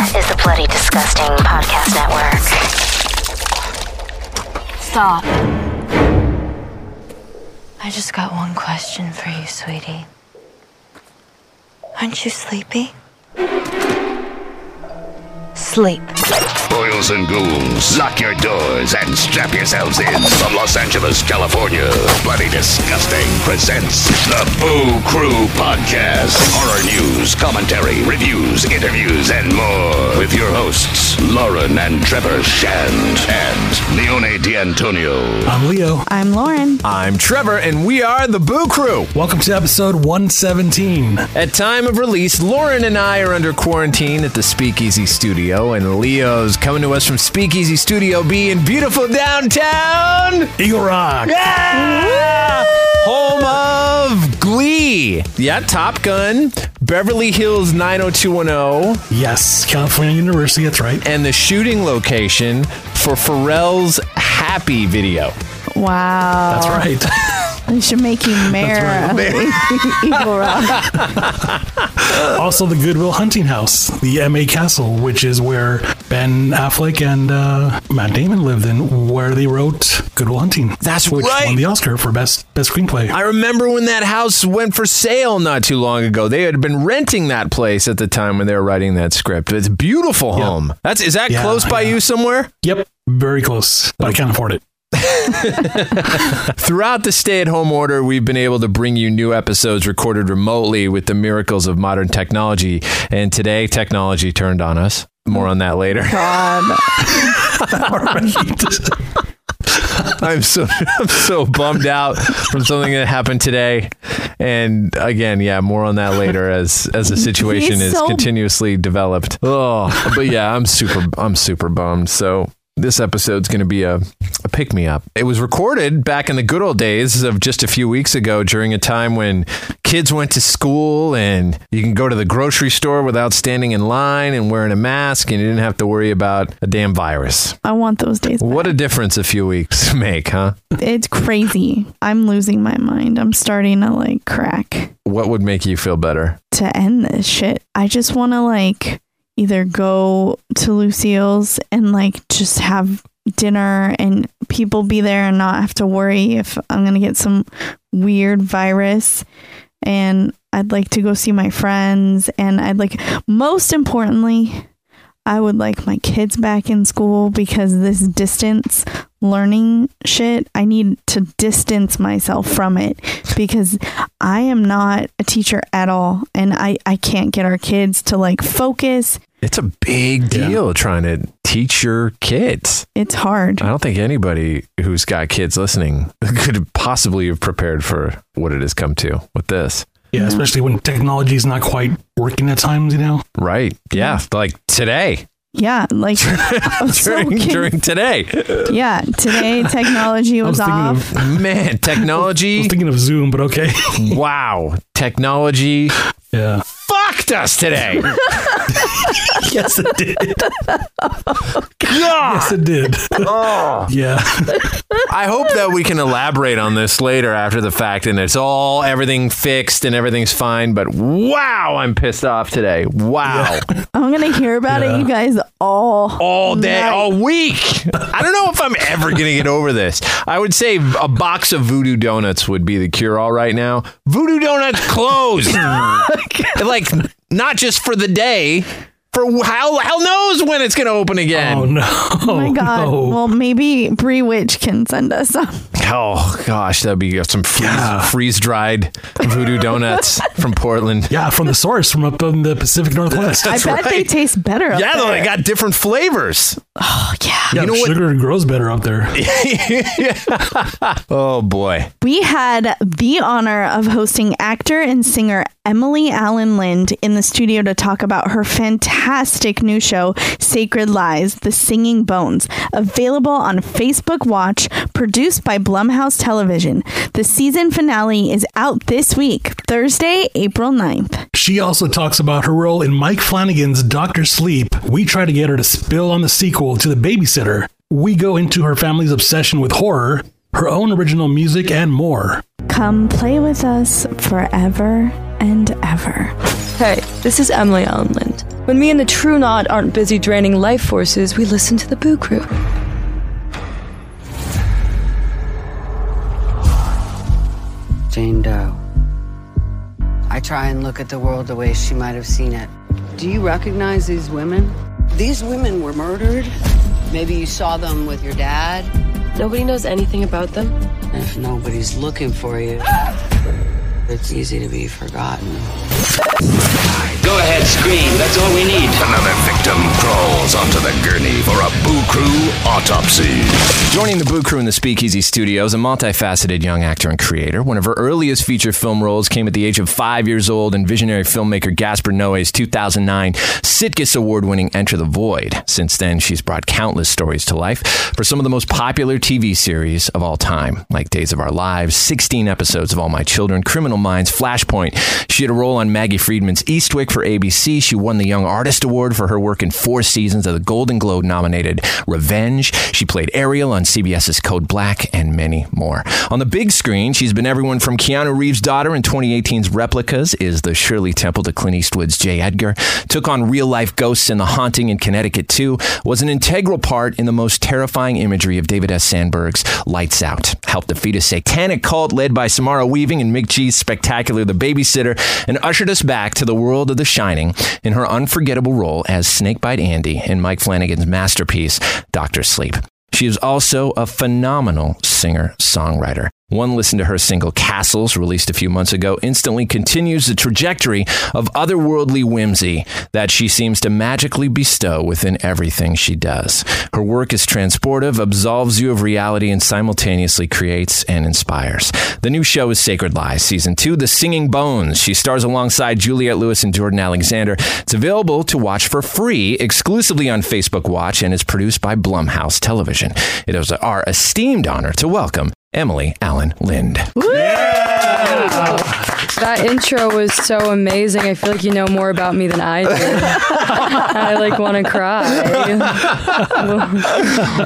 is the Bloody Disgusting Podcast Network. Stop. I just got one question for you, sweetie. Aren't you sleepy? Sleep. Boils and ghouls, lock your doors and strap yourselves in. From Los Angeles, California, Bloody Disgusting presents the Boo Crew Podcast. Horror news, commentary, reviews, interviews, and more. With your hosts, Lauren and Trevor Shand and Leone D'Antonio. I'm Leo. I'm Lauren. I'm Trevor, and we are the Boo Crew. Welcome to episode 117. At time of release, Lauren and I are under quarantine at the Speakeasy Studio, and Leo's coming to us from Speakeasy Studio B in beautiful downtown. Eagle Rock. Yeah! Home of Glee. Yeah, Top Gun, Beverly Hills 90210, Yes, California University. That's right. and the shooting location for Pharrell's Happy video. Wow. That's right. They should make you mayor right. of Eagle Rock. also, the Goodwill Hunting House, the MA Castle, which is where Ben Affleck and uh, Matt Damon lived in, where they wrote Goodwill Hunting. That's which right. won the Oscar for best best screenplay. I remember when that house went for sale not too long ago. They had been renting that place at the time when they were writing that script. It's a beautiful home. That's is that Yeah, close by yeah. you somewhere? yep, very close, but I can't afford it. Throughout the stay-at-home order, we've been able to bring you new episodes recorded remotely with the miracles of modern technology. And today, technology turned on us. More on that later. God. All right. I'm so I'm so bummed out from something that happened today. And again, yeah, more on that later as as the situation He's is so- continuously developed. Oh, but yeah, I'm super I'm super bummed. So this episode's going to be a, a pick me up. It was recorded back in the good old days of just a few weeks ago during a time when kids went to school and you can go to the grocery store without standing in line and wearing a mask and you didn't have to worry about a damn virus. I want those days. Back. What a difference a few weeks make, huh? It's crazy. I'm losing my mind. I'm starting to like crack What would make you feel better? to end this shit. I just want to like either go to Lucille's and like just have dinner and people be there and not have to worry if I'm going to get some weird virus. And I'd like to go see my friends. And I'd like, most importantly, I would like my kids back in school because this distance learning shit, I need to distance myself from it because I am not a teacher at all. And I, I can't get our kids to like focus. It's a big deal trying to teach your kids. It's hard. I don't think anybody who's got kids listening could possibly have prepared for what it has come to with this. Yeah, especially when technology is not quite working at times, you know? Right. Yeah. Like today. Yeah. Like, I was so During, today. yeah. Today, technology I was, was off. of Man, technology. I technology. was thinking of Zoom, but okay. wow. Technology yeah. fucked us today. Yes, it did. God. Yes, it did. oh. Yeah. I hope that we can elaborate on this later after the fact and it's all everything fixed and everything's fine. But wow, I'm pissed off today. Wow. I'm going to hear about Yeah. it, you guys, all, All day, night. all week. I don't know if I'm ever going to get over this. I would say a box of voodoo donuts would be the cure all right now. Voodoo donuts closed. like, not just for the day, for how hell knows when it's going to open again. Oh, no. Oh my God. no. Well, maybe Bree Witch can send us some. Oh, gosh, that'd be some freeze, Yeah. freeze dried voodoo donuts from Portland. Yeah, from the source from up in the Pacific Northwest. I bet they taste better. up Yeah, there. they got different flavors. Oh, yeah. yeah, you know the what- sugar grows better up there. Oh, boy. We had the honor of hosting actor and singer Emily Alyn Lind in the studio to talk about her fantastic new show, Sacred Lies The Singing Bones, available on Facebook Watch, produced by Blumhouse Television. The season finale is out this week, Thursday, April 9th. She also talks about her role in Mike Flanagan's Doctor Sleep. We try to get her to spill on the sequel to The Babysitter. We go into her family's obsession with horror, her own original music, and more. Come play with us forever and ever. Hey, this is Emily Alyn Lind. When me and the True Knot aren't busy draining life forces, we listen to the Boo Crew. I try and look at the world the way she might have seen it. Do you recognize these women? These women were murdered. Maybe you saw them with your dad. Nobody knows anything about them. If nobody's looking for you, it's easy to be forgotten. Go ahead, scream. That's all we need. Another victim crawls onto the gurney for a Boo Crew autopsy. Joining the Boo Crew in the Speakeasy Studios, a multifaceted young actor and creator. One of her earliest feature film roles came at the age of five years old in visionary filmmaker Gaspar Noé's 2009 Sitges Award winning Enter the Void. Since then, she's brought countless stories to life for some of the most popular TV series of all time, like Days of Our Lives, 16 episodes of All My Children, Criminal Minds, Flashpoint. She had a role on Maggie Friedman's Eastwick for ABC. She won the Young Artist Award for her work in four seasons of the Golden Globe nominated Revenge. She played Ariel on CBS's Code Black and many more. On the big screen, she's been everyone from Keanu Reeves' daughter in 2018's Replicas is the Shirley Temple to Clint Eastwood's J. Edgar, took on real life ghosts in The Haunting in Connecticut 2, was an integral part in the most terrifying imagery of David F. Sandberg's Lights Out, helped defeat a satanic cult led by Samara Weaving and McG's spectacular The Babysitter, and ushered us back to the world of The Shining in her unforgettable role as Snakebite Andi in Mike Flanagan's masterpiece, Doctor Sleep. She is also a phenomenal singer songwriter. One listen to her single Castles, released a few months ago, instantly continues the trajectory of otherworldly whimsy that she seems to magically bestow within everything she does. Her work is transportive, absolves you of reality, and simultaneously creates and inspires. The new show is Sacred Lies, Season 2, The Singing Bones. She stars alongside Juliette Lewis and Jordan Alexander. It's available to watch for free exclusively on Facebook Watch and is produced by Blumhouse Television. It is our esteemed honor to welcome Emily Alyn Lind. That intro was so amazing. I feel like you know more about me than I do. I like want to cry.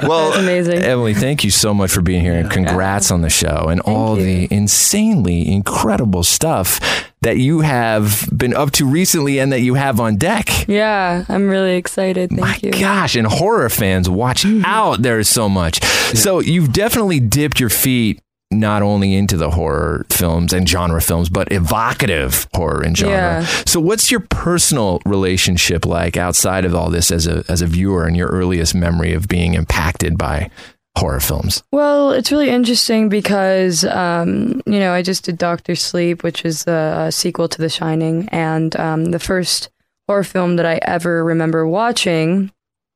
Well, That's amazing. Emily, thank you so much for being here and congrats on the show and all the insanely incredible stuff that you have been up to recently and that you have on deck. Yeah, I'm really excited. Thank My you. gosh, and horror fans, watch out. There's so much. So you've definitely dipped your feet not only into the horror films and genre films, but evocative horror and genre. Yeah. So what's your personal relationship like outside of all this as a as a viewer and your earliest memory of being impacted by horror films? Well, it's really interesting because, um, you know, I just did Doctor Sleep, which is a, a sequel to The Shining. And um, the first horror film that I ever remember watching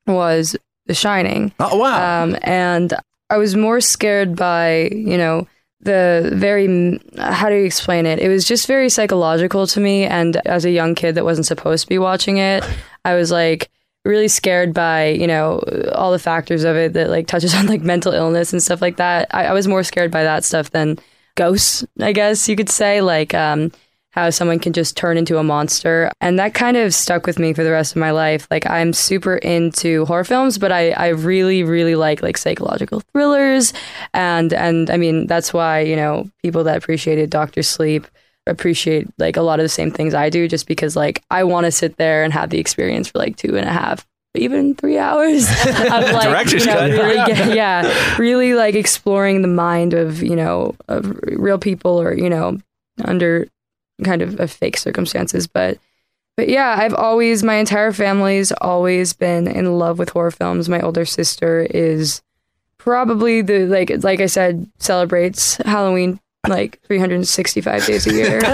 was The Shining. Oh wow. Um, and I was more scared by, you know, the very, how do you explain it? It was just very psychological to me. And as a young kid that wasn't supposed to be watching it, I was like, really scared by you know all the factors of it that like touches on like mental illness and stuff like that I, I was more scared by that stuff than ghosts i guess you could say like um how someone can just turn into a monster. And that kind of stuck with me for the rest of my life. Like i'm super into horror films but i i really really like like psychological thrillers. And and i mean that's why you know people that appreciated dr sleep appreciate like a lot of the same things I do just because like I want to sit there and have the experience for like two and a half even three hours of like Director's you know, really get- yeah really like exploring the mind of you know of real people or you know under kind of, of fake circumstances but but yeah I've always my entire family's always been in love with horror films. My older sister is probably the like like I said celebrates Halloween like 365 days a year.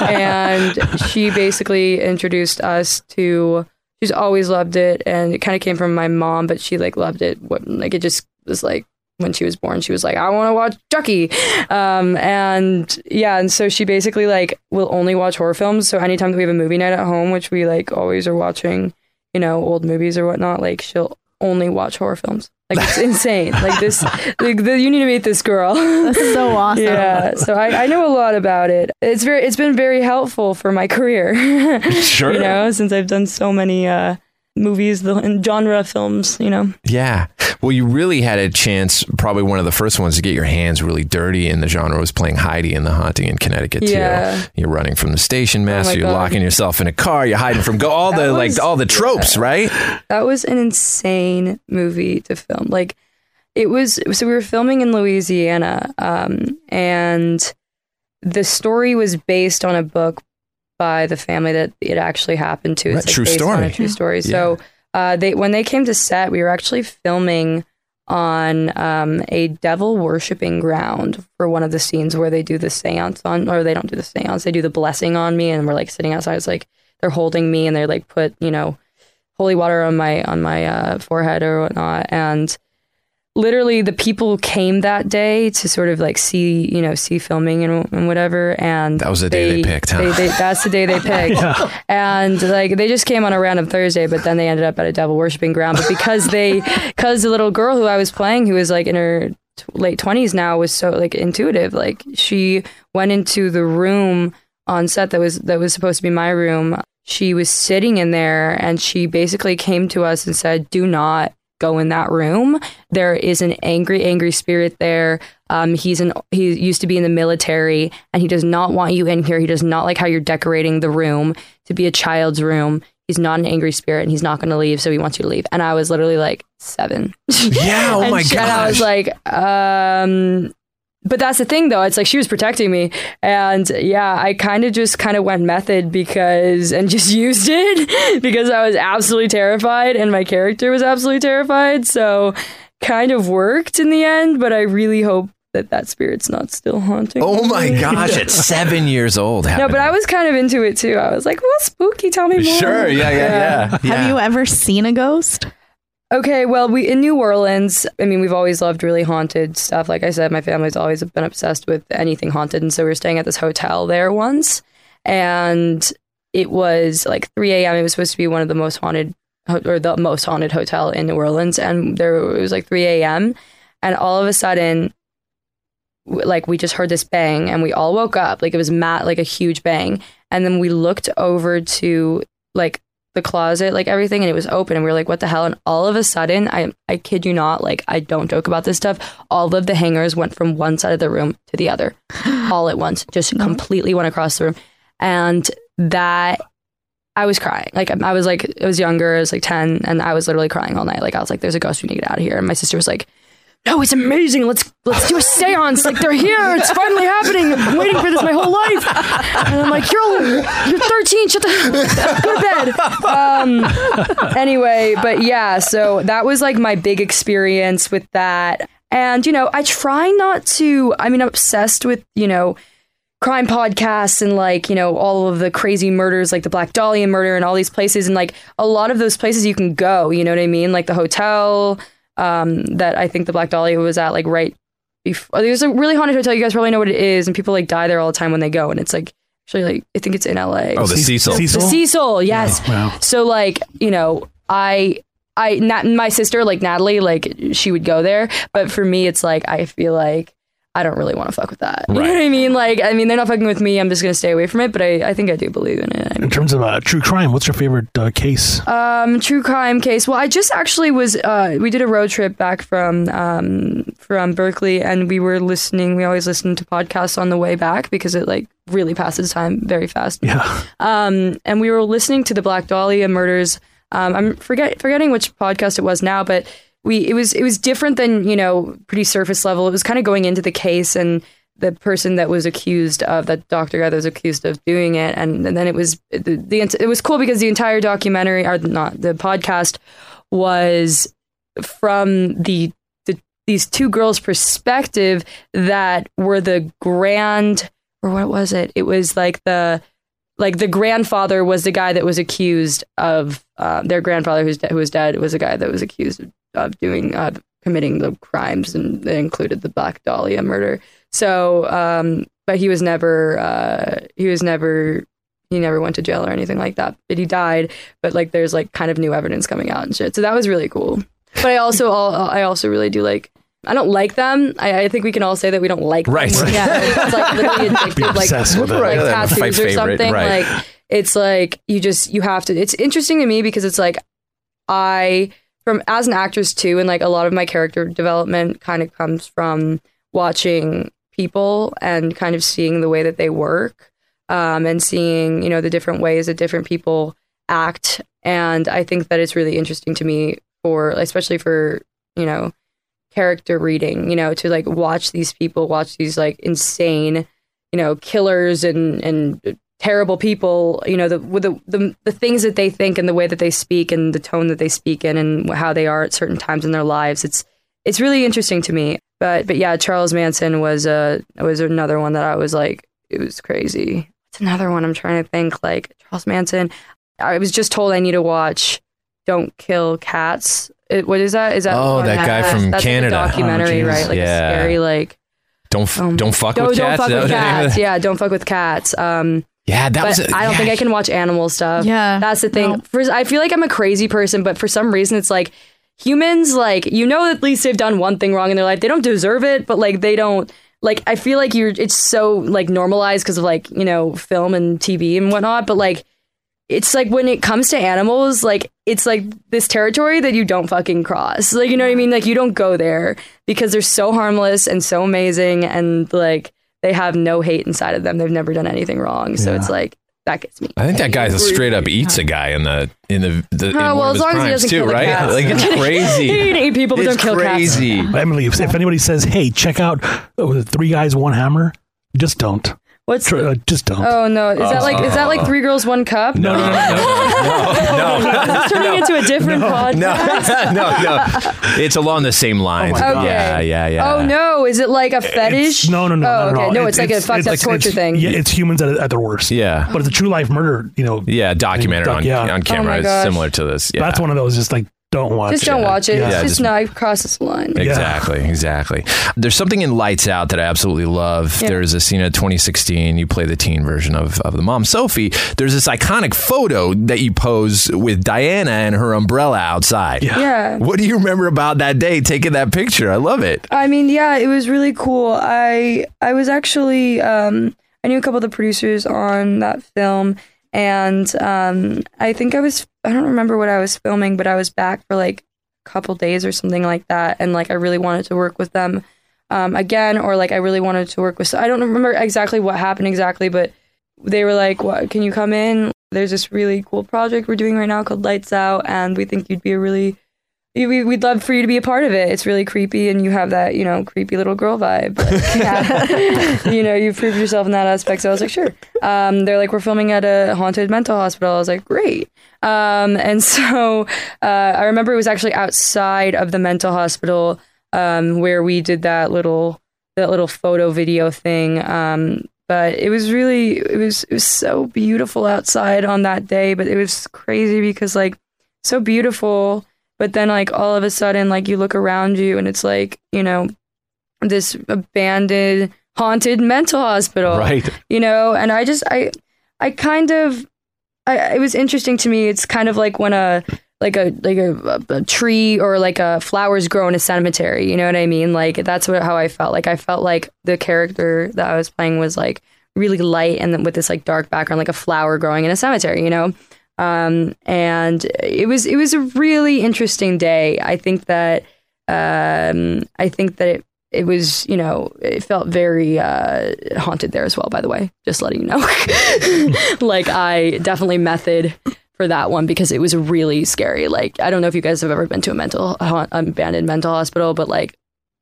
And she basically introduced us to she's always loved it and it kind of came from my mom but she like loved it. What like it just was like when she was born she was like i want to watch chucky. Um and yeah and so she basically like will only watch horror films. So anytime that we have a movie night at home which we like always are watching you know old movies or whatnot like she'll only watch horror films. Like it's insane. Like this like the, you need to meet this girl. That's so awesome. yeah so I, I know a lot about it. It's very it's been very helpful for my career. Sure. you know since i've done so many uh movies the and genre films you know Yeah. Well, you really had a chance, probably one of the first ones to get your hands really dirty in the genre was playing Heidi in The Haunting in Connecticut Yeah. too. You're running from the station master, my you're God. locking yourself in a car, you're hiding from go all the That like all the tropes, right? That was an insane movie to film. Like it was so we were filming in Louisiana um, and the story was based on a book by the family that it actually happened to. Right, It's like true based on story. a true story. So uh, they when they came to set, we were actually filming on um, a devil worshipping ground for one of the scenes where they do the seance on, or they don't do the seance, they do the blessing on me, and we're like sitting outside. It's like they're holding me, and they're like put you know holy water on my on my uh, forehead or whatnot, and literally the people came that day to sort of like see you know see filming and, and whatever and That was the day they picked, huh? they- they- that's the day they picked. And like they just came on a random thursday but then they ended up at a devil worshiping ground. But because they because the little girl who i was playing who was like in her t- late 20s now was so like intuitive like she went into the room on set that was that was supposed to be my room. She was sitting in there and she basically came to us and said do not go in that room. There is an angry angry spirit there. Um, he's an he used to be in the military and he does not want you in here. He does not like how you're decorating the room to be a child's room. He's not an angry spirit and he's not going to leave so he wants you to leave. And i was literally like seven. Yeah, oh my god! and I was like, um, but that's the thing though. It's like she was protecting me. And yeah, I kind of just kind of went method because, and just used it because I was absolutely terrified and my character was absolutely terrified. So kind of worked in the end, but I really hope that that spirit's not still haunting. Oh my me. gosh, at seven years old. No, but I was kind of into it too. I was like, well, spooky, tell me more. Sure, yeah, yeah, yeah. Have you ever seen a ghost? Okay, well, we in New Orleans. I mean, we've always loved really haunted stuff. Like I said, my family's always been obsessed with anything haunted, and so we were staying at this hotel there once, and it was like 3 a.m. It was supposed to be one of the most haunted, or the most haunted hotel in New Orleans, and there it was like 3 a.m. and all of a sudden, like we just heard this bang, and we all woke up. Like it was mat, like a huge bang, and then we looked over to like the closet, like everything, and it was open. And we were like, what the hell? And all of a sudden, I I kid you not, like I don't joke about this stuff. All of the hangers went from one side of the room to the other, all at once, just mm-hmm. completely went across the room. And that I was crying. Like I was like I was younger, I was like 10, and I was literally crying all night. Like I was like, there's a ghost, we need to get out of here. And my sister was like, no, it's amazing. Let's let's do a seance. Like they're here. It's finally happening. I've been waiting for this my whole life. And I'm like, you're you're 13. Shut the go to bed. Um, anyway, but yeah. So that was like my big experience with that. And you know, I try not to. I mean, I'm obsessed with you know crime podcasts and like you know all of the crazy murders like the black dahlia murder and all these places and like a lot of those places you can go you know what i mean like the hotel um that i think the black dahlia was at like right before there's a really haunted hotel you guys probably know what it is and people like die there all the time when they go and it's like actually like i think it's in la Oh, the Cecil. Cecil? the Cecil, yes. Oh, wow. So like, you know, I I not my sister like Natalie like she would go there, but for me it's like I feel like I don't really want to fuck with that. You know what I mean? Like I mean they're not fucking with me. I'm just going to stay away from it, but I I think I do believe in it. I In terms of uh, true crime, what's your favorite uh, case? um true crime case. Well, I just actually was uh we did a road trip back from um from Berkeley and we were listening we always listen to podcasts on the way back because it like really passes time very fast. yeah. um, and we were listening to the Black Dahlia murders. Um, I'm forget forgetting which podcast it was now, but we it was it was different than you know pretty surface level. It was kind of going into the case and the person that was accused of that doctor guy that was accused of doing it, and, and then it was the, the it was cool because the entire documentary or not the podcast was from the, the these two girls' perspective that were the grand or what was it? It was like the like the grandfather was the guy that was accused of uh, their grandfather who's de- who was dead was a guy that was accused of, of doing uh, committing the crimes and they included the Black Dahlia murder. So, um, but he was never uh, he was never he never went to jail or anything like that. But he died. But like there's like kind of new evidence coming out and shit. So that was really cool. But I also all I also really do like. I don't like them. I, I think we can all say that we don't like Right. them. Right. Yeah, it's like literally addictive, like with it. like Yeah, tattoos or favorite, something. right. Like it's like you just you have to. It's interesting to me because it's like I from as an actress too, and like a lot of my character development kind of comes from watching people and kind of seeing the way that they work, um, and seeing you know the different ways that different people act. And I think that it's really interesting to me for, especially for you know character reading, you know, to like watch these people, watch these like insane, you know, killers and and terrible people, you know, the with the, the the things that they think and the way that they speak and the tone that they speak in and how they are at certain times in their lives. It's it's really interesting to me. But but yeah, Charles Manson was a was another one that I was like it was crazy. It's another one I'm trying to think like Charles Manson. I was just told I need to watch Don't Kill Cats. It, what is that? Is that Oh, that guy has- from like Canada. Oh, documentary, right? Like Yeah. a scary like Don't f- um, don't fuck don't, with don't cats. fuck with what the name of cats. Yeah, don't fuck with cats. Um, Yeah, that but was. a- I don't yeah. think I can watch animal stuff. Yeah. that's the thing. No. For, I feel like I'm a crazy person, but for some reason, it's like humans. Like you know, at least they've done one thing wrong in their life. They don't deserve it, but like they don't. Like I feel like you're. It's so like normalized because of like you know film and TV and whatnot. But like it's like when it comes to animals, like it's like this territory that you don't fucking cross. Like you know what I mean? Like you don't go there because they're so harmless and so amazing and like they have no hate inside of them. They've never done anything wrong. So Yeah. it's like that gets me. I think that guy's a straight up eats a guy in the in the, the in Oh, one well, as long as he doesn't too, kill right? cats. Like it's crazy. He can eat people, but it's don't kill cats. crazy. Emily, if, if anybody says, "Hey, check out uh, Three Guys, One Hammer," just don't. What's Tr- uh, just don't. Oh no! Is that like is that like three girls one cup? no, no, no, no. It's turning into a different podcast. No, no, no. It's along the same lines. my God. Yeah, yeah, yeah. Oh no! Is it like a fetish? It's- no, no, no, Oh, not at okay. all. No, it's, like a fucked up it's- torture thing. Yeah, it's humans at, at their worst. Yeah. but it's a true life murder. You know, Yeah, documentary on, Yeah. on Oh camera my is gosh. similar to this. Yeah. that's one of those. Just like don't watch. It. Just don't watch it. Yeah. It's Yeah, just just- not crosses the line. Exactly, exactly. There's something in Lights Out that I absolutely love. Yeah. There's a scene in 2016. You play the teen version of, of the mom, Sophie. There's this iconic photo that you pose with Diana and her umbrella outside. Yeah. Yeah. What do you remember about that day taking that picture? I love it. I mean, yeah, it was really cool. I I was actually um, I knew a couple of the producers on that film, and um, I think I was I don't remember what I was filming, but I was back for like a couple days or something like that, and like I really wanted to work with them um, again, or like I really wanted to work with. I don't remember exactly what happened exactly, but they were like, "What? Can you come in? There's this really cool project we're doing right now called Lights Out, and we think you'd be a really we, we'd love for you to be a part of it. It's really creepy, and you have that, you know, creepy little girl vibe. Yeah. you know, you've proved yourself in that aspect. So I was like, sure. Um, they're like, we're filming at a haunted mental hospital. I was like, great. Um, and so uh, I remember it was actually outside of the mental hospital um, where we did that little that little photo video thing. Um, but it was really it was it was so beautiful outside on that day. But it was crazy because like so beautiful but then like all of a sudden like you look around you and it's like you know this abandoned haunted mental hospital. Right. you know and i just i i kind of I, it was interesting to me. It's kind of like when a like a like a, a tree or like a flowers grow in a cemetery. You know what i mean? Like that's what how i felt. Like i felt like the character that i was playing was like really light and then with this like dark background like a flower growing in a cemetery you know um, and it was it was a really interesting day. I think that um, I think that it, it was you know it felt very uh, haunted there as well. By the way, just letting you know, like I definitely method for that one because it was really scary. Like I don't know if you guys have ever been to a mental ha- abandoned mental hospital, but like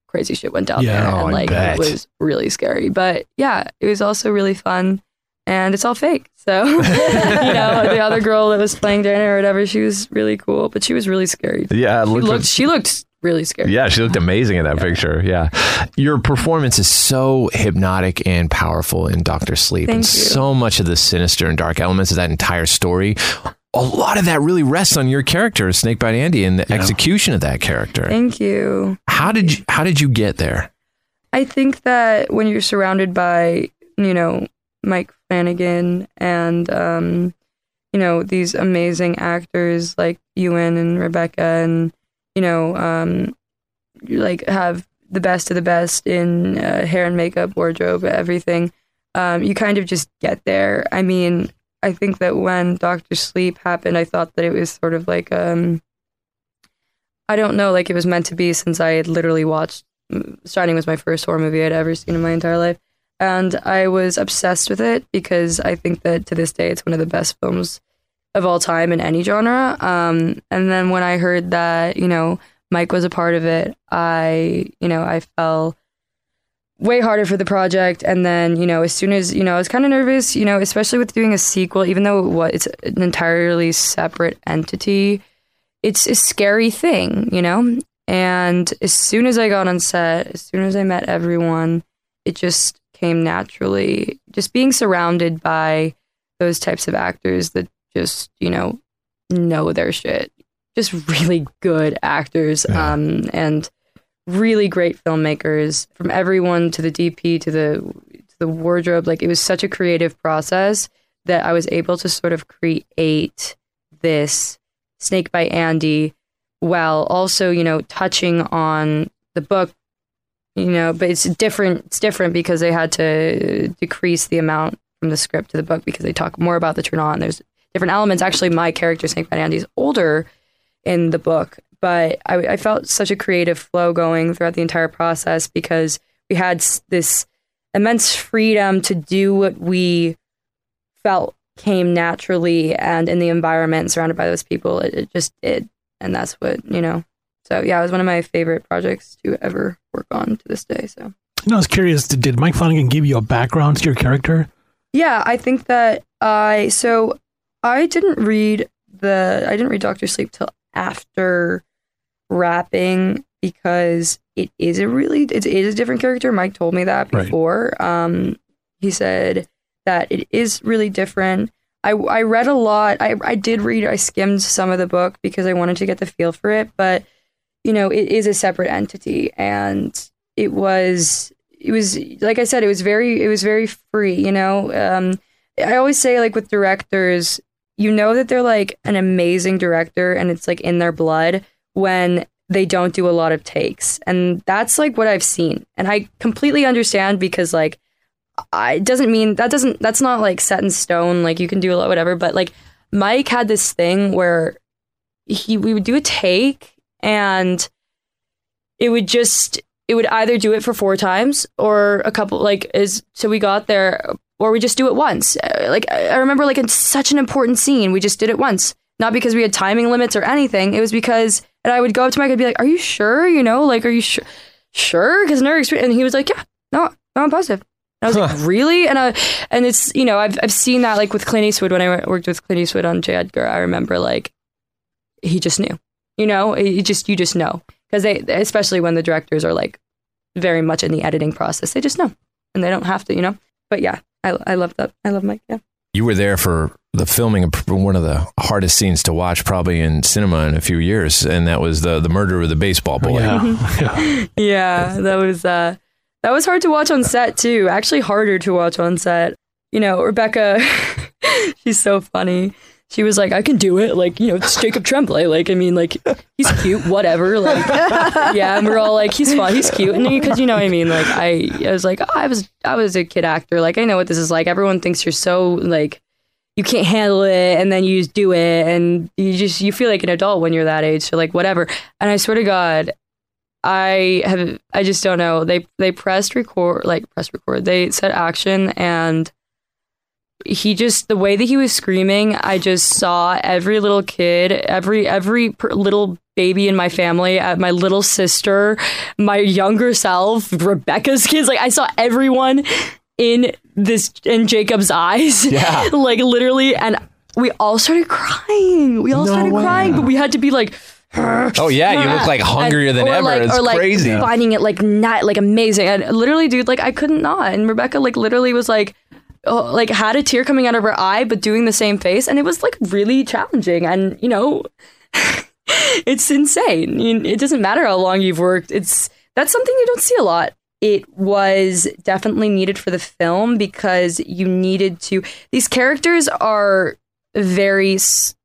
crazy shit went down Yeah, there, oh, and I like it was really scary. But yeah, it was also really fun and it's all fake. So, you know, the other girl that was playing Diana or whatever, she was really cool, but she was really scary. Yeah, She looked- looked, she looked really scary. Yeah, she looked amazing in that picture. Yeah. Your performance is so hypnotic and powerful in Doctor Sleep. Thank and you. so much of the sinister and dark elements of that entire story, a lot of that really rests on your character, Snakebite Andi, and the execution of that character. Thank you. How did you how did you get there? I think that when you're surrounded by, you know, Mike Flanagan and, um, you know, these amazing actors like Ewan and Rebecca and, you know, um, like have the best of the best in uh, hair and makeup, wardrobe, everything. Um, you kind of just get there. I mean, I think that when Doctor Sleep happened, I thought that it was sort of like um, I don't know, like it was meant to be since I had literally watched Shining was my first horror movie I'd ever seen in my entire life. And I was obsessed with it because I think that to this day it's one of the best films of all time in any genre. Um, and then when I heard that, you know, Mike was a part of it, I, you know, I fell way harder for the project. And then, you know, as soon as, you know, I was kind of nervous, you know, especially with doing a sequel, even though what it's an entirely separate entity, it's a scary thing, you know? And as soon as I got on set, as soon as I met everyone, it just came naturally. Just being surrounded by those types of actors that just, you know, know their shit. Just really good actors Yeah. um, and really great filmmakers from everyone to the DP to the to the wardrobe. Like it was such a creative process that I was able to sort of create this Snakebite Andi while also, you know, touching on the book, you know, but it's different it's different because they had to decrease the amount from the script to the book because they talk more about the True Knot. There's different elements. Actually, my character, by Andi, is older in the book, but I, I felt such a creative flow going throughout the entire process because we had this immense freedom to do what we felt came naturally and in the environment surrounded by those people it, it just did and that's what you know so yeah it was one of my favorite projects to ever work on to this day so You know, I was curious. Did, Mike Flanagan give you a background to your character? yeah i think that i so i didn't read the i didn't read doctor sleep till after rapping because it is a really it is a different character mike told me that Right. before um he said that it is really different I, I read a lot I, I did read i skimmed some of the book because i wanted to get the feel for it but you know it is a separate entity. And it was it was like i said it was very it was very free you know? Um i always say like with directors you know that they're like an amazing director and it's like in their blood when they don't do a lot of takes. And that's like what i've seen. And i completely understand because like I, it doesn't mean that doesn't that's not like set in stone like you can do a lot whatever. But like mike had this thing where he we would do a take and it would just it would either do it for four times or a couple like is so we got there or we just do it once. Uh, like i remember like in such an important scene we just did it once. Not because we had timing limits or anything. It was because and i would go up to mike and be like are you sure you know? Like are you sure sure? Because never experienced and he was like yeah no no i'm positive. And I was like, really? And I, and it's you know I've I've seen that like with Clint Eastwood when I worked with Clint Eastwood on J. Edgar. I remember like he just knew, you know, it just you just know because they especially when the directors are like very much in the editing process, they just know and they don't have to, you know. But yeah, I I love that. I love Mike. Yeah. You were there for the filming of one of the hardest scenes to watch, probably in cinema in a few years, and that was the the murder of the baseball boy. Yeah. yeah. Yeah, that was uh that was hard to watch on set too. Actually harder to watch on set. You know, Rebecca she's so funny. She was like, I can do it. Like, you know, it's Jacob Tremblay. Like, I mean, like, he's cute, whatever. Like, yeah. And we're all like, he's fun, he's cute. And because you know what I mean? Like, I, I was like, oh, I was, I was a kid actor. Like, I know what this is like. Everyone thinks you're so, like, you can't handle it. And then you just do it. And you just, you feel like an adult when you're that age. So, like, whatever. And I swear to God, I have I just don't know. They they pressed record like press record. They said action and he just the way that he was screaming, I just saw every little kid, every every per, little baby in my family, uh, my little sister, my younger self, Rebecca's kids. Like I saw everyone in this in Jacob's eyes. Yeah. like literally and we all started crying. We all No started way. crying, but we had to be like Oh yeah, you look like hungrier and- than ever. Like, it's or like crazy. finding it like not like amazing. And literally, dude, like I couldn't not. And Rebecca like literally was like, oh, like had a tear coming out of her eye, but doing the same face, and it was like really challenging. And you know, it's insane. It doesn't matter how long you've worked. It's that's something you don't see a lot. It was definitely needed for the film because you needed to. These characters are very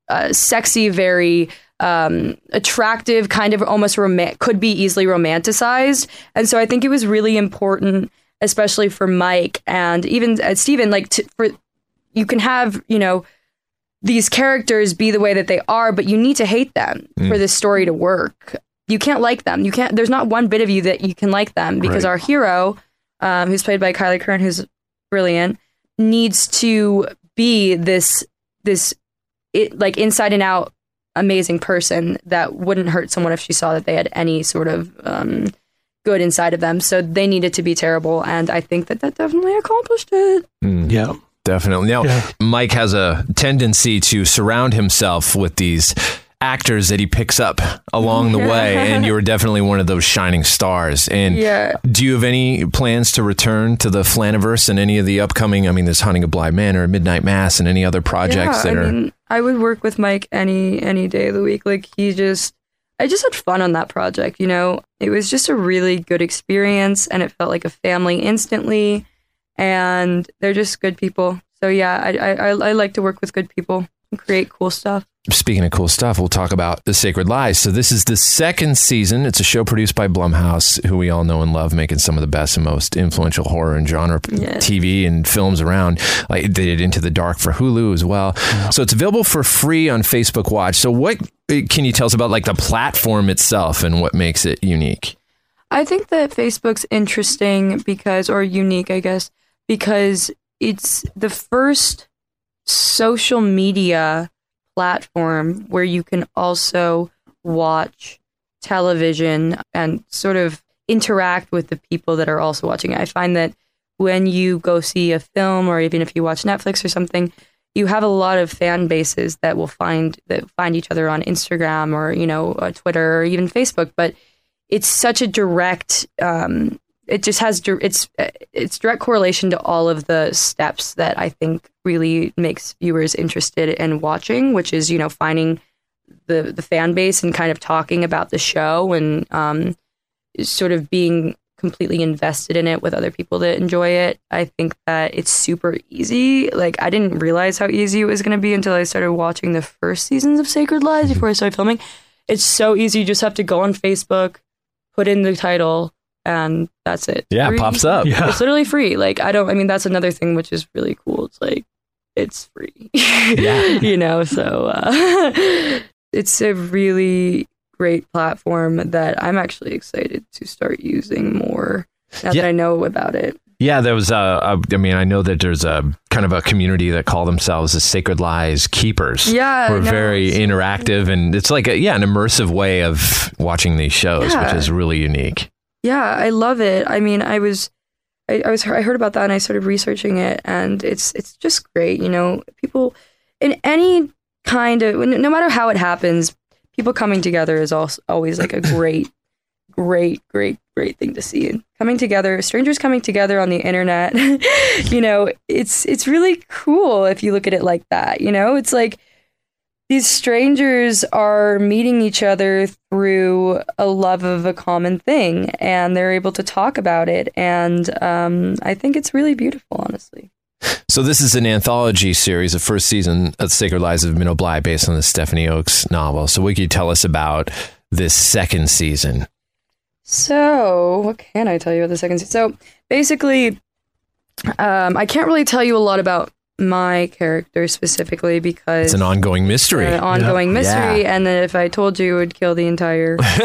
uh, sexy, very um, attractive, kind of almost rom- could be easily romanticized. And so I think it was really important, especially for Mike and even uh, Steven, like to, for you can have, you know, these characters be the way that they are, but you need to hate them for this story to work. you can't like them. You can't. There's not one bit of you that you can like them because Right. our hero, um, who's played by Kyliegh Curran, who's brilliant, needs to be this this it, like inside and out amazing person that wouldn't hurt someone if she saw that they had any sort of um, good inside of them. So they needed to be terrible, and I think that that definitely accomplished it. Hmm. Yeah. Definitely. Now, Yeah. Mike has a tendency to surround himself with these actors that he picks up along the way, and you're definitely one of those shining stars. And Yeah. do you have any plans to return to the Flaniverse and any of the upcoming? I mean, there's Hunting of Man or Midnight Mass, and any other projects yeah, that I are. mean, I would work with Mike any any day of the week. Like he just, I just had fun on that project. You know, it was just a really good experience, and it felt like a family instantly. And they're just good people. So yeah, I I, I, like to work with good people and create cool stuff. Speaking of cool stuff, we'll talk about The Sacred Lies. So, this is the second season. It's a show produced by Blumhouse, who we all know and love, making some of the best and most influential horror and genre Yeah. TV and films around. Like they did Into the Dark for Hulu as well. So, it's available for free on Facebook Watch. So, what uh, can you tell us about like the platform itself and what makes it unique? I think that Facebook's interesting because, or unique, I guess, because it's the first social media platform where you can also watch television and sort of interact with the people that are also watching it. I find that when you go see a film or even if you watch Netflix or something, you have a lot of fan bases that will find that find each other on Instagram or you know uh, Twitter or even Facebook, but it's such a direct um, it just has it's it's direct correlation to all of the steps that I think really makes viewers interested in watching, which is you know finding the the fan base and kind of talking about the show and um, sort of being completely invested in it with other people that enjoy it. I think that it's super easy. Like I didn't realize how easy it was going to be until I started watching the first seasons of Sacred Lies before I started filming. It's so easy. You just have to go on Facebook, put in the title, and that's it. Yeah, it Free. pops up. Yeah. It's literally free. Like I don't. I mean, that's another thing which is really cool. It's like it's free. Yeah. you know. So uh, it's a really great platform that I'm actually excited to start using more now Yeah. that I know about it. Yeah, there was a, a. I mean, I know that there's a kind of a community that call themselves the Sacred Lies Keepers. Yeah, we're no, very interactive, and it's like a, yeah, an immersive way of watching these shows, which is really unique. Yeah, I love it. I mean, I was, I, I was, I heard about that and I started researching it, and it's it's just great. You know, people in any kind of, no matter how it happens, people coming together is also always like a great, great, great, great thing to see. And coming together, strangers coming together on the internet, you know, it's it's really cool if you look at it like that. You know, it's like these strangers are meeting each other through a love of a common thing and they're able to talk about it and um, i think it's really beautiful honestly So this is an anthology series, the first season of Sacred Lies of Minnow Bly, based on the Stephanie Oakes novel. So what can you tell us about this second season? so what can i tell you about the second season so basically um, i can't really tell you a lot about my character specifically because It's an ongoing mystery. an ongoing mystery, Yeah. and then if I told you, it would kill the entire.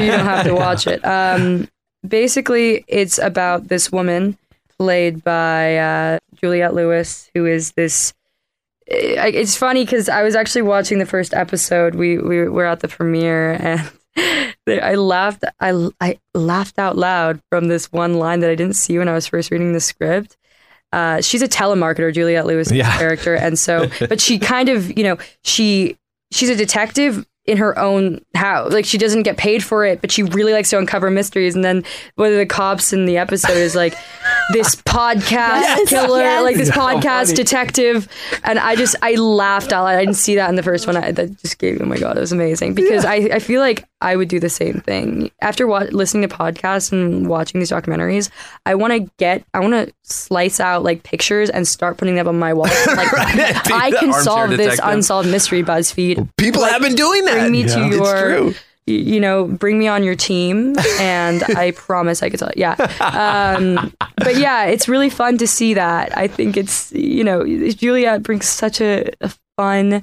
you don't have to watch it. Um, basically, it's about this woman played by uh, Juliette Lewis, who is this. It's funny because I was actually watching the first episode. We we were at the premiere, and I laughed. I I laughed out loud from this one line that I didn't see when I was first reading the script. Uh, she's a telemarketer, Juliette Lewis Yeah. character, and so, but she kind of, you know, she she's a detective in her own house. Like she doesn't get paid for it, but she really likes to uncover mysteries. And then one of the cops in the episode is like this podcast killer, yes. like this podcast detective. And I just I laughed out loud. I didn't see that in the first one. I, that just gave oh my god, it was amazing because I I feel like I would do the same thing after wa- listening to podcasts and watching these documentaries. I want to get I want to slice out like pictures and start putting them on my wall. Like Be I can armchair solve this unsolved mystery. BuzzFeed People have been doing that. bring me to Yeah. It's your true. y- you know bring me on your team and i promise i could tell yeah um, but yeah it's really fun to see that i think it's you know Juliette brings such a, a fun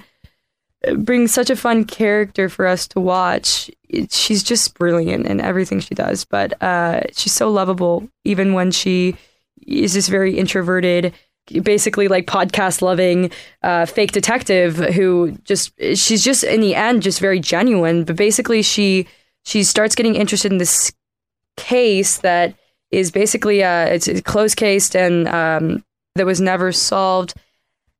brings such a fun character for us to watch. It- she's just brilliant in everything she does, but uh, she's so lovable, even when she is this very introverted, basically like podcast loving uh, fake detective who just she's just in the end just very genuine. But basically, she she starts getting interested in this case that is basically uh, it's a closed case and um, that was never solved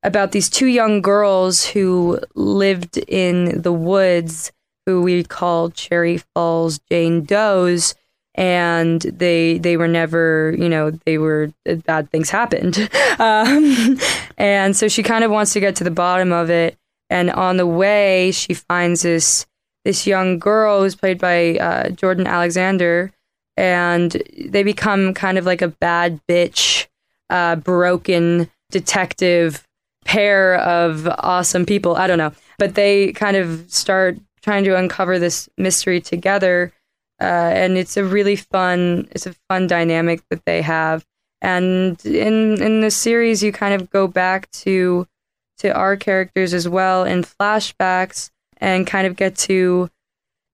about these two young girls who lived in the woods who we called Cherry Falls Jane Does and they they were never you know they were bad things happened um, and so she kind of wants to get to the bottom of it and on the way she finds this this young girl who's played by uh, Jordan Alexander and they become kind of like a bad bitch uh, broken detective pair of awesome people. I don't know. But they kind of start trying to uncover this mystery together. Uh, and it's a really fun, it's a fun dynamic that they have. And in in the series, you kind of go back to to our characters as well in flashbacks and kind of get to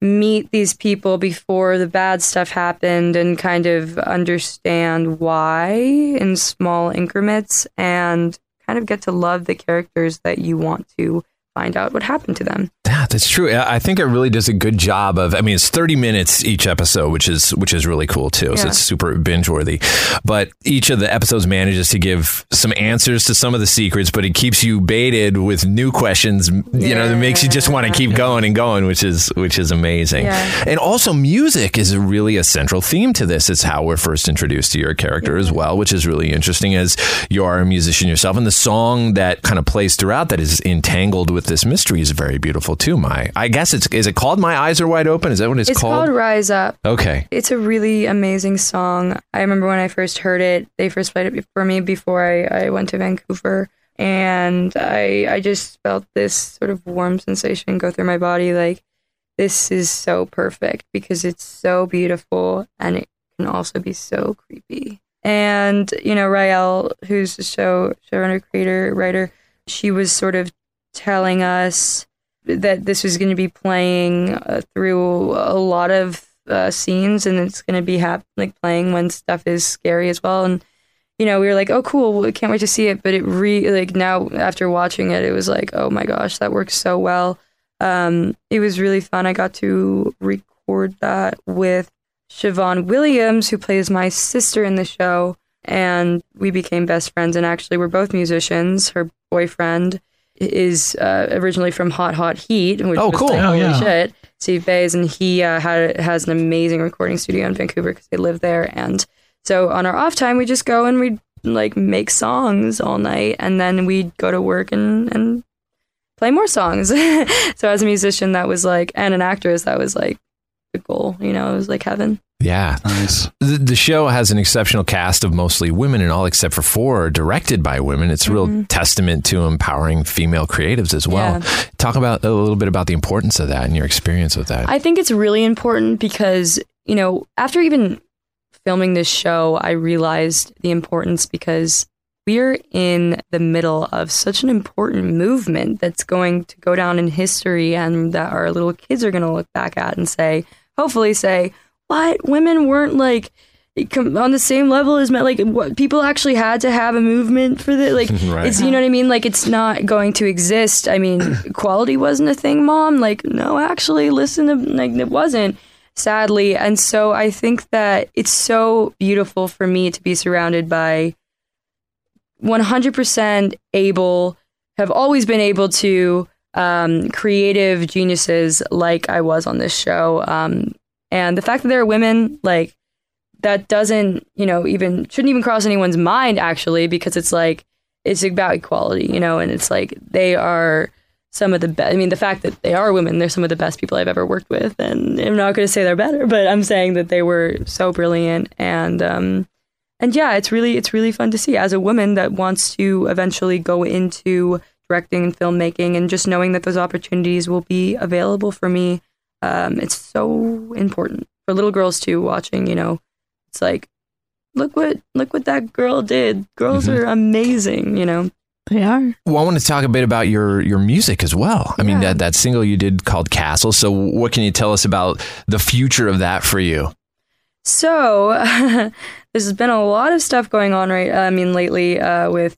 meet these people before the bad stuff happened and kind of understand why in small increments and kind of get to love the characters that you want to find out what happened to them. Yeah, that's true. I I think it really does a good job of. I mean, it's thirty minutes each episode, which is which is really cool too. So it's super binge worthy. But each of the episodes manages to give some answers to some of the secrets, but it keeps you baited with new questions. You know, that makes you just want to keep going and going, which is which is amazing. Yeah. And also, music is really a central theme to this. It's how we're first introduced to your character as well, which is really interesting as you are a musician yourself. And the song that kind of plays throughout that is entangled with this mystery is very beautiful too. My, I guess it's is it called My Eyes Are Wide Open? Is that what it's, called? It's called Rise Up. Okay. It's a really amazing song. I remember when I first heard it, they first played it for me before I, I went to Vancouver. And I I just felt this sort of warm sensation go through my body like this is so perfect because it's so beautiful and it can also be so creepy. And, you know, Raelle, who's the show showrunner, creator, writer, she was sort of telling us that this was going to be playing uh, through a lot of uh, scenes and it's going to be hap- like playing when stuff is scary as well and you know we were like oh cool we can't wait to see it but it re like now after watching it it was like oh my gosh that works so well um it was really fun i got to record that with Siobhan Williams, who plays my sister in the show, and we became best friends. And actually, we're both musicians. Her boyfriend is uh, originally from Hot Hot Heat, which Oh, was cool. like, Oh, holy yeah. shit, Steve Bays, and he uh, had has an amazing recording studio in Vancouver because they live there. And so on our off time, we just go and we like make songs all night, and then we'd go to work and and play more songs. so as a musician, that was like, and an actress, that was like the goal. You know, it was like heaven. Yeah. Nice. The, the show has an exceptional cast of mostly women, and all except for four are directed by women. It's a real mm-hmm. testament to empowering female creatives as well. Yeah. Talk about a little bit about the importance of that and your experience with that. I think it's really important because, you know, after even filming this show, I realized the importance because we're in the middle of such an important movement that's going to go down in history and that our little kids are going to look back at and say, hopefully say, what? Women weren't like on the same level as men. Like, what people actually had to have a movement for the like. Right. It's you know what I mean. Like, it's not going to exist. I mean, equality wasn't a thing, mom. Like, no, actually, listen to like it wasn't. Sadly, and so I think that it's so beautiful for me to be surrounded by 100% able, have always been able to um, creative geniuses like I was on this show. Um, and the fact that there are women, like, that doesn't, you know, even shouldn't even cross anyone's mind actually, because it's like, it's about equality, you know, and it's like they are some of the best. I mean, the fact that they are women, they're some of the best people I've ever worked with. And I'm not going to say they're better, but I'm saying that they were so brilliant. And, um, and yeah, it's really it's really fun to see as a woman that wants to eventually go into directing and filmmaking, and just knowing that those opportunities will be available for me. Um, it's so important for little girls too. Watching, you know, it's like, look what look what that girl did. Girls Mhm. are amazing, you know. They are. Well, I want to talk a bit about your your music as well. I mean that that single you did called Castle. So what can you tell us about the future of that for you? So there's been a lot of stuff going on right. I mean, lately uh, with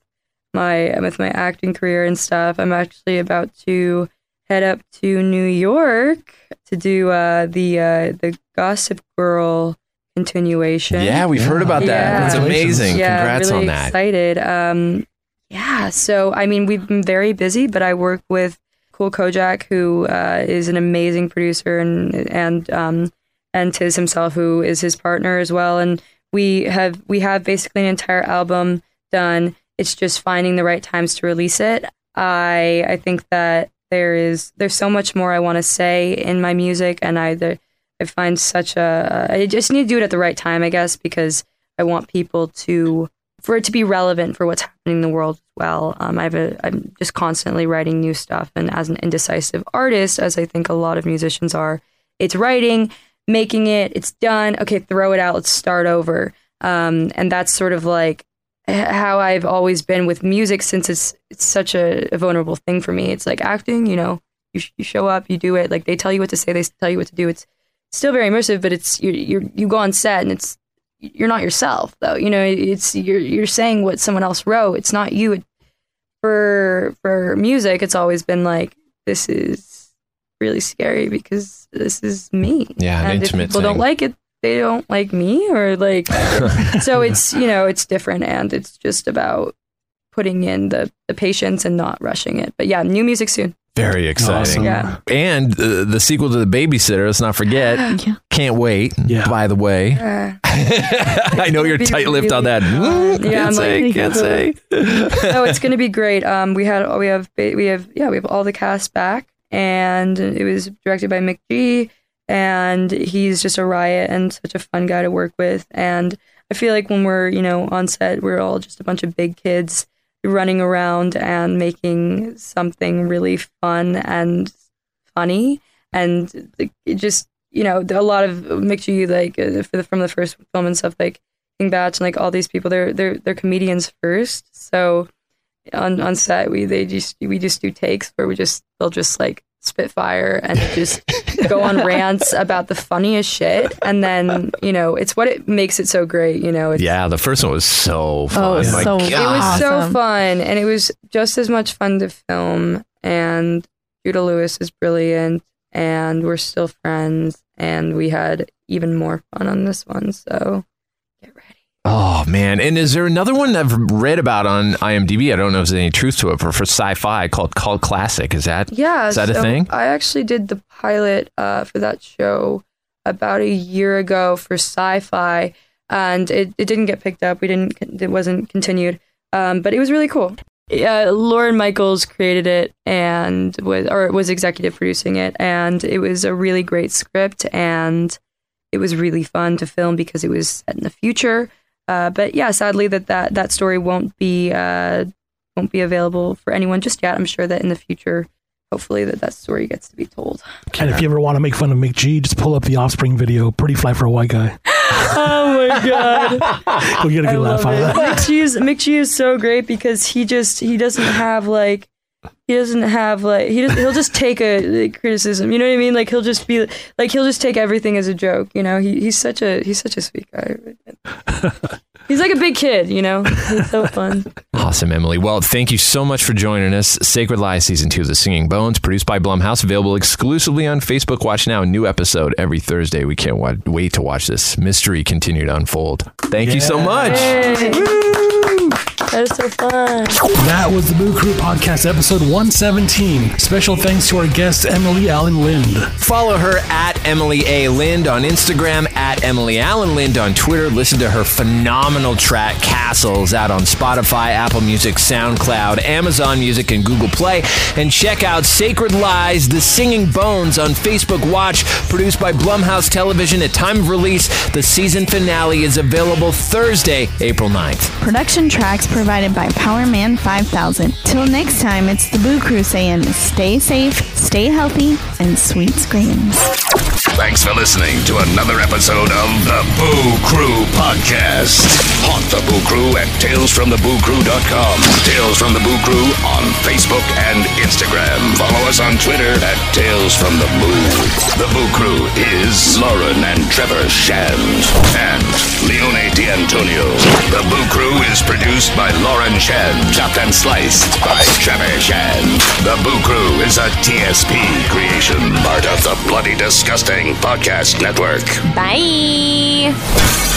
my with my acting career and stuff. I'm actually about to head up to New York to do uh, the uh, the Gossip Girl continuation. Yeah, we've heard about that. Yeah. That's amazing. Yeah, Congrats really on that. Excited. Um, yeah. So I mean, we've been very busy, but I work with Cool Kojak, who uh, is an amazing producer, and and um, and Tiz himself, who is his partner as well. And we have we have basically an entire album done. It's just finding the right times to release it. I I think that there is there's so much more I want to say in my music, and I I find such a I just need to do it at the right time, I guess, because I want people to for it to be relevant for what's happening in the world as well. Um, I have a I'm just constantly writing new stuff, and as an indecisive artist, as I think a lot of musicians are, it's writing, making it, it's done. Okay, throw it out. Let's start over. Um, and that's sort of like how I've always been with music since it's it's such a, a vulnerable thing for me. It's like acting, you know, you, sh- you show up, you do it. Like they tell you what to say, they tell you what to do. It's still very immersive, but it's you you you go on set and it's you're not yourself though. You know, it's you're you're saying what someone else wrote. It's not you. It, for for music, it's always been like this is really scary because this is me. Yeah, an and if intimate people don't like it, they don't like me, or like so it's you know it's different and it's just about putting in the the patience and not rushing it. But yeah, new music soon. Very exciting. Awesome. Yeah. And uh, the sequel to The Babysitter, let's not forget. Yeah. Can't wait. Yeah. By the way, Uh, I know you're tight lipped on that. really. Yeah, can't I'm say, like- can't say. no, it's going to be great. Um, we had we have we have yeah we have all the cast back, and it was directed by Mick G, and he's just a riot and such a fun guy to work with. And I feel like when we're you know on set, we're all just a bunch of big kids running around and making something really fun and funny, and it just you know a lot of Mick you like uh, from the first film and stuff like. King Bach and like all these people, they're they're they're comedians first. So on on set, we they just we just do takes where we just they'll just like spit fire and just go on rants about the funniest shit, and then you know it's what it makes it so great. You know, it's, Yeah, the first one was so oh, fun. it was My so- God. it was so fun, and it was just as much fun to film. And Judah Lewis is brilliant, and we're still friends, and we had even more fun on this one. So get ready. Oh man! And is there another one I've read about on IMDb? I don't know if there's any truth to it, but for sci-fi called Called Classic. Is that Yeah, Is that a thing? I actually did the pilot uh, for that show about a year ago for Sci-Fi, and it, it didn't get picked up. We didn't. It wasn't continued, um, but it was really cool. Uh, Lauren Michaels created it and was or was executive producing it, and it was a really great script, and it was really fun to film because it was set in the future. Uh, but yeah, sadly that, that that story won't be uh, won't be available for anyone just yet. I'm sure that in the future, hopefully that that story gets to be told. And if you ever want to make fun of McG, just pull up the Offspring video. Pretty fly for a white guy. oh my god, You'll get a good laugh out of it. that. Mick is McG is so great because he just he doesn't have like he doesn't have like he does, he'll just take a like, criticism. You know what I mean? Like he'll just be like he'll just take everything as a joke. You know, he he's such a he's such a sweet guy. He's like a big kid. You know, he's so fun. Awesome, Emily. Well, thank you so much for joining us. Sacred Lies Season 2 of The Singing Bones, produced by Blumhouse, available exclusively on Facebook. Watch now, new episode every Thursday. We can't wa- wait to watch this mystery continue to unfold. Thank you so much. Hey. That is so fun. That was the Boo Crew Podcast, episode 117. Special thanks to our guest, Emily Alyn Lind. Follow her at Emily A. Lind on Instagram, at Emily Alyn Lind on Twitter. Listen to her phenomenal track, Castles, out on Spotify, Apple Music, SoundCloud, Amazon Music, and Google Play. And check out Sacred Lies, The Singing Bones on Facebook Watch, produced by Blumhouse Television. At time of release, the season finale is available Thursday, April 9th. Production tracks provided by Powerman 5000. Till next time, it's the Boo Crew saying stay safe, stay healthy, and sweet screams. Thanks for listening to another episode of the Boo Crew Podcast. Haunt the Boo Crew at talesfromthebooCrew.com. Tales from the Boo Crew on Facebook and Instagram. Follow us on Twitter at Tales from the Boo. The Boo Crew is Lauren and Trevor Shand and Leone D'Antonio. The Boo Crew is produced by Lauren Chen, chopped and sliced by Trevor Chen. The Boo Crew is a TSP creation, part of the Bloody Disgusting Podcast Network. Bye.